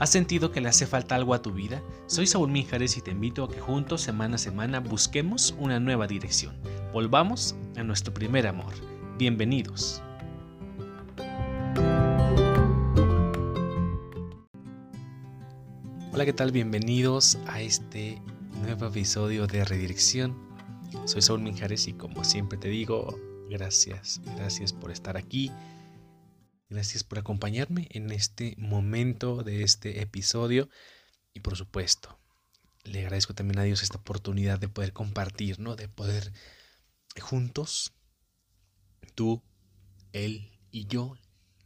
¿Has sentido que le hace falta algo a tu vida? Soy Saúl Mijares y te invito a que juntos, semana a semana, busquemos una nueva dirección. Volvamos a nuestro primer amor. Bienvenidos. Hola, ¿qué tal? Bienvenidos a este nuevo episodio de Redirección. Soy Saúl Mijares y como siempre te digo, gracias, gracias por estar aquí Gracias por acompañarme en este momento de este episodio y por supuesto, le agradezco también a Dios esta oportunidad de poder compartir, ¿no? De poder juntos, tú, Él y yo,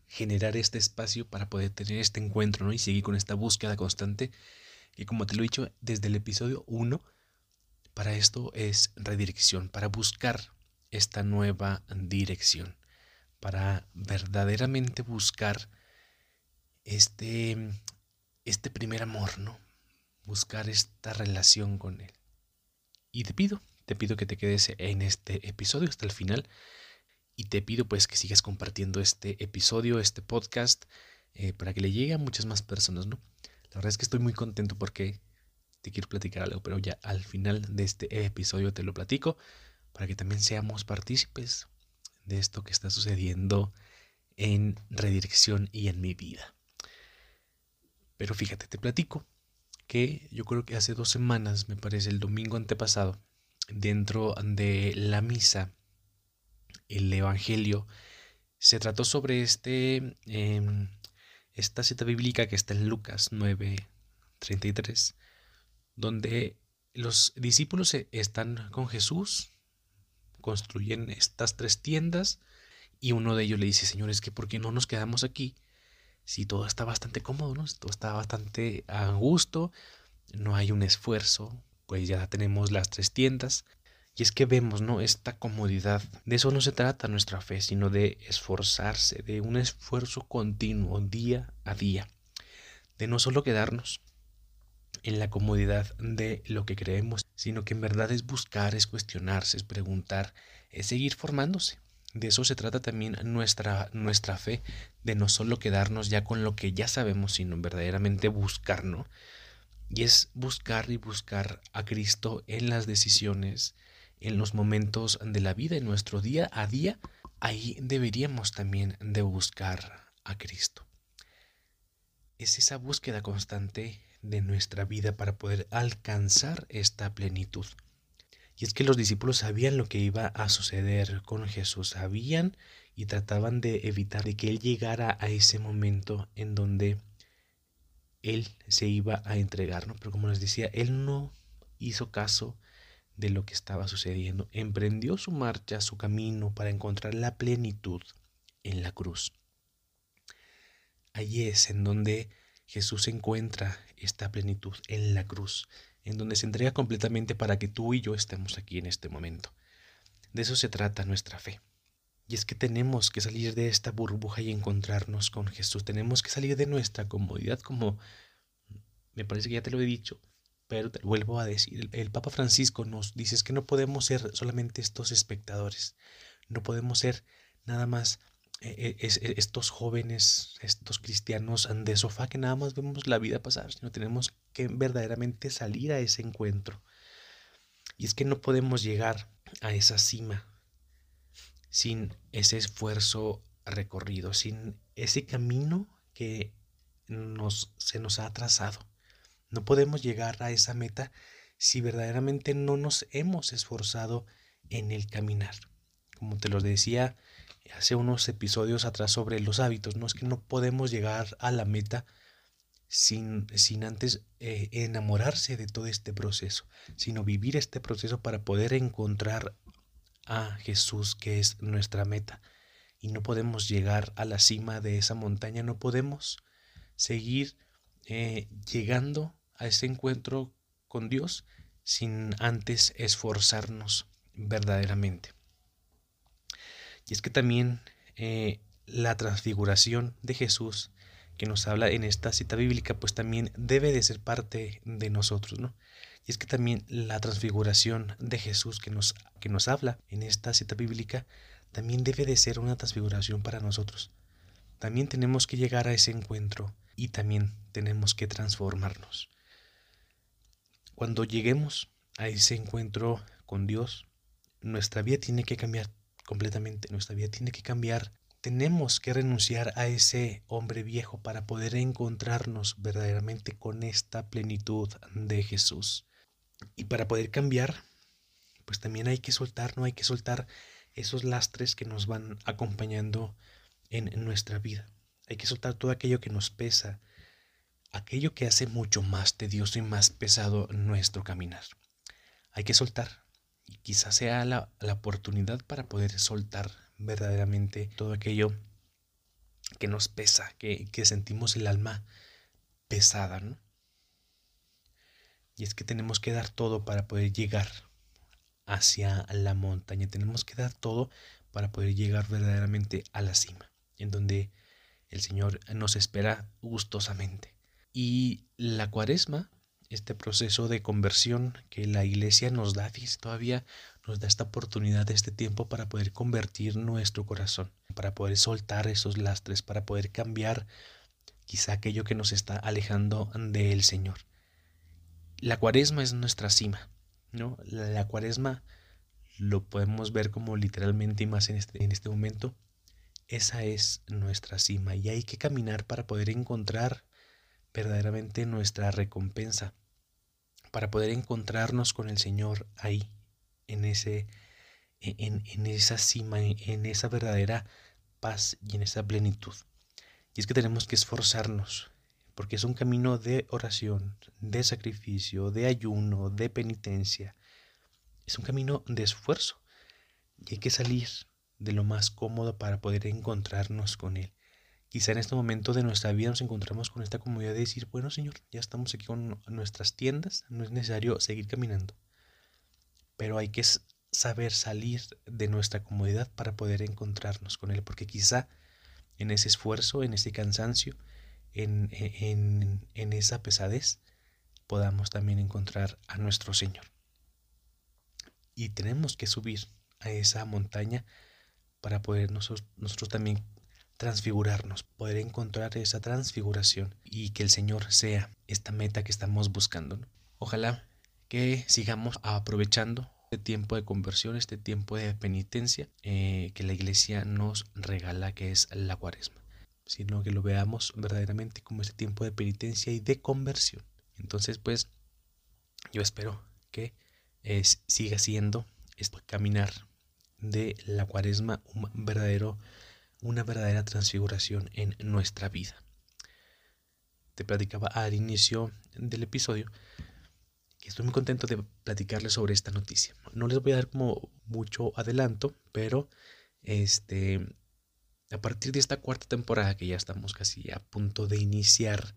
generar este espacio para poder tener este encuentro, ¿no? Y seguir con esta búsqueda constante que como te lo he dicho desde el episodio 1, para esto es redirección, para buscar esta nueva dirección para verdaderamente buscar este, este primer amor, ¿no? Buscar esta relación con Él. Y te pido, te pido que te quedes en este episodio hasta el final y te pido pues que sigas compartiendo este episodio, este podcast, eh, para que le llegue a muchas más personas, ¿no? La verdad es que estoy muy contento porque te quiero platicar algo, pero ya al final de este episodio te lo platico para que también seamos partícipes de esto que está sucediendo en redirección y en mi vida. Pero fíjate, te platico que yo creo que hace dos semanas, me parece el domingo antepasado, dentro de la misa, el Evangelio, se trató sobre este, em, esta cita bíblica que está en Lucas 9, 33, donde los discípulos están con Jesús construyen estas tres tiendas y uno de ellos le dice, señores, que por qué no nos quedamos aquí si todo está bastante cómodo, ¿no? todo está bastante a gusto, no hay un esfuerzo, pues ya tenemos las tres tiendas. Y es que vemos, ¿no? Esta comodidad. De eso no se trata nuestra fe, sino de esforzarse, de un esfuerzo continuo, día a día. De no solo quedarnos en la comodidad de lo que creemos, sino que en verdad es buscar, es cuestionarse, es preguntar, es seguir formándose. De eso se trata también nuestra, nuestra fe, de no solo quedarnos ya con lo que ya sabemos, sino verdaderamente buscar, ¿no? Y es buscar y buscar a Cristo en las decisiones, en los momentos de la vida, en nuestro día a día. Ahí deberíamos también de buscar a Cristo. Es esa búsqueda constante de nuestra vida para poder alcanzar esta plenitud. Y es que los discípulos sabían lo que iba a suceder con Jesús, sabían y trataban de evitar de que Él llegara a ese momento en donde Él se iba a entregar, ¿no? Pero como les decía, Él no hizo caso de lo que estaba sucediendo, emprendió su marcha, su camino para encontrar la plenitud en la cruz. Allí es en donde Jesús encuentra esta plenitud en la cruz, en donde se entrega completamente para que tú y yo estemos aquí en este momento. De eso se trata nuestra fe. Y es que tenemos que salir de esta burbuja y encontrarnos con Jesús. Tenemos que salir de nuestra comodidad, como me parece que ya te lo he dicho, pero te vuelvo a decir. El, Papa Francisco nos dice que no podemos ser solamente estos espectadores. No podemos ser nada más e, e, e, estos jóvenes, estos cristianos de sofá que nada más vemos la vida pasar, sino tenemos que verdaderamente salir a ese encuentro. Y es que no podemos llegar a esa cima sin ese esfuerzo recorrido, sin ese camino que nos, se nos ha trazado. No podemos llegar a esa meta si verdaderamente no nos hemos esforzado en el caminar. Como te lo decía hace unos episodios atrás sobre los hábitos, ¿no? Es que no podemos llegar a la meta sin, sin antes eh, enamorarse de todo este proceso, sino vivir este proceso para poder encontrar a Jesús, que es nuestra meta. Y no podemos llegar a la cima de esa montaña, no podemos seguir eh, llegando a ese encuentro con Dios sin antes esforzarnos verdaderamente. Y es que también eh, la transfiguración de Jesús que nos habla en esta cita bíblica, pues también debe de ser parte de nosotros, ¿no? Y es que también la transfiguración de Jesús que nos, que nos habla en esta cita bíblica, también debe de ser una transfiguración para nosotros. También tenemos que llegar a ese encuentro y también tenemos que transformarnos. Cuando lleguemos a ese encuentro con Dios, nuestra vida tiene que cambiar completamente, nuestra vida tiene que cambiar. Tenemos que renunciar a ese hombre viejo para poder encontrarnos verdaderamente con esta plenitud de Jesús. Y para poder cambiar, pues también hay que soltar, no hay que soltar esos lastres que nos van acompañando en nuestra vida. Hay que soltar todo aquello que nos pesa, aquello que hace mucho más tedioso y más pesado nuestro caminar. Hay que soltar. Y quizás sea la, oportunidad para poder soltar verdaderamente todo aquello que nos pesa, que, que sentimos el alma pesada, ¿no? Y es que tenemos que dar todo para poder llegar hacia la montaña. Tenemos que dar todo para poder llegar verdaderamente a la cima, en donde el Señor nos espera gustosamente. Y la cuaresma, este proceso de conversión que la iglesia nos da, todavía nos da esta oportunidad, este tiempo para poder convertir nuestro corazón, para poder soltar esos lastres, para poder cambiar quizá aquello que nos está alejando del Señor. La cuaresma es nuestra cima, ¿no? La, cuaresma lo podemos ver como literalmente y más en este, en este momento. Esa es nuestra cima y hay que caminar para poder encontrar verdaderamente nuestra recompensa, para poder encontrarnos con el Señor ahí, en, ese, en, en esa cima, en esa verdadera paz y en esa plenitud. Y es que tenemos que esforzarnos, porque es un camino de oración, de sacrificio, de ayuno, de penitencia. Es un camino de esfuerzo y hay que salir de lo más cómodo para poder encontrarnos con Él. Quizá en este momento de nuestra vida nos encontramos con esta comodidad de decir, bueno Señor, ya estamos aquí con nuestras tiendas, no es necesario seguir caminando. Pero hay que saber salir de nuestra comodidad para poder encontrarnos con Él, porque quizá en ese esfuerzo, en ese cansancio, en, en, en esa pesadez, podamos también encontrar a nuestro Señor. Y tenemos que subir a esa montaña para poder nosotros, nosotros también transfigurarnos, poder encontrar esa transfiguración y que el Señor sea esta meta que estamos buscando. Ojalá que sigamos aprovechando este tiempo de conversión, este tiempo de penitencia eh, que la iglesia nos regala, que es la cuaresma sino que lo veamos verdaderamente como ese tiempo de penitencia y de conversión. Entonces, pues, yo espero que siga siendo este caminar de la cuaresma un verdadero, una verdadera transfiguración en nuestra vida. Te platicaba al inicio del episodio que estoy muy contento de platicarles sobre esta noticia. No les voy a dar como mucho adelanto, pero este a partir de esta cuarta temporada que ya estamos casi a punto de iniciar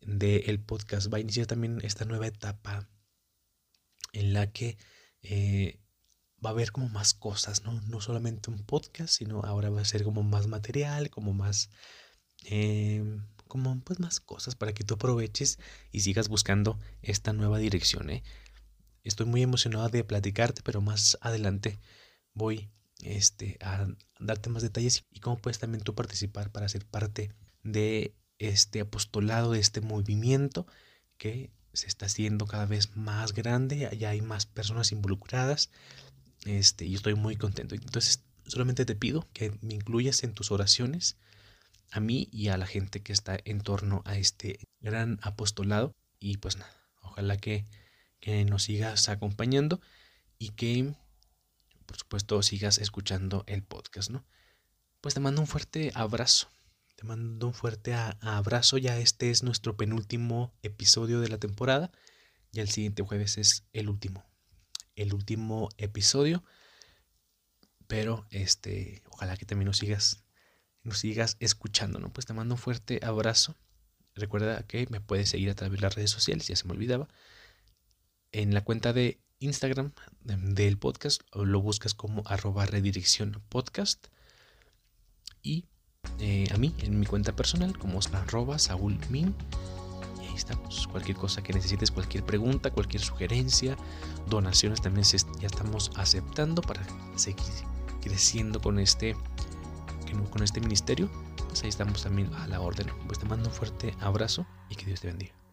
del podcast, va a iniciar también esta nueva etapa en la que eh, va a haber como más cosas, ¿no? No solamente un podcast, sino ahora va a ser como más material, como más... Eh, como pues más cosas para que tú aproveches y sigas buscando esta nueva dirección. ¿eh? Estoy muy emocionado de platicarte, pero más adelante voy este, a darte más detalles y cómo puedes también tú participar para ser parte de este apostolado, de este movimiento que se está haciendo cada vez más grande, ya hay más personas involucradas, este, y estoy muy contento. Entonces, solamente te pido que me incluyas en tus oraciones a mí y a la gente que está en torno a este gran apostolado. Y pues nada, ojalá que, nos sigas acompañando y que por supuesto sigas escuchando el podcast, ¿no? Pues te mando un fuerte abrazo. Te mando un fuerte abrazo. Ya este es nuestro penúltimo episodio de la temporada. Y el siguiente jueves es el último. El último episodio. Pero este, ojalá que también nos sigas, nos sigas escuchando, ¿no? Pues te mando un fuerte abrazo. Recuerda que me puedes seguir a través de las redes sociales, ya se me olvidaba. En la cuenta de Instagram del podcast, lo buscas como arroba redirección podcast. Y eh, a mí, en mi cuenta personal, como arroba Saúl. Ahí estamos. Cualquier cosa que necesites, cualquier pregunta, cualquier sugerencia, donaciones también ya estamos aceptando para seguir creciendo con este, con este ministerio. pues ahí estamos también a la orden. Pues te mando un fuerte abrazo y que Dios te bendiga.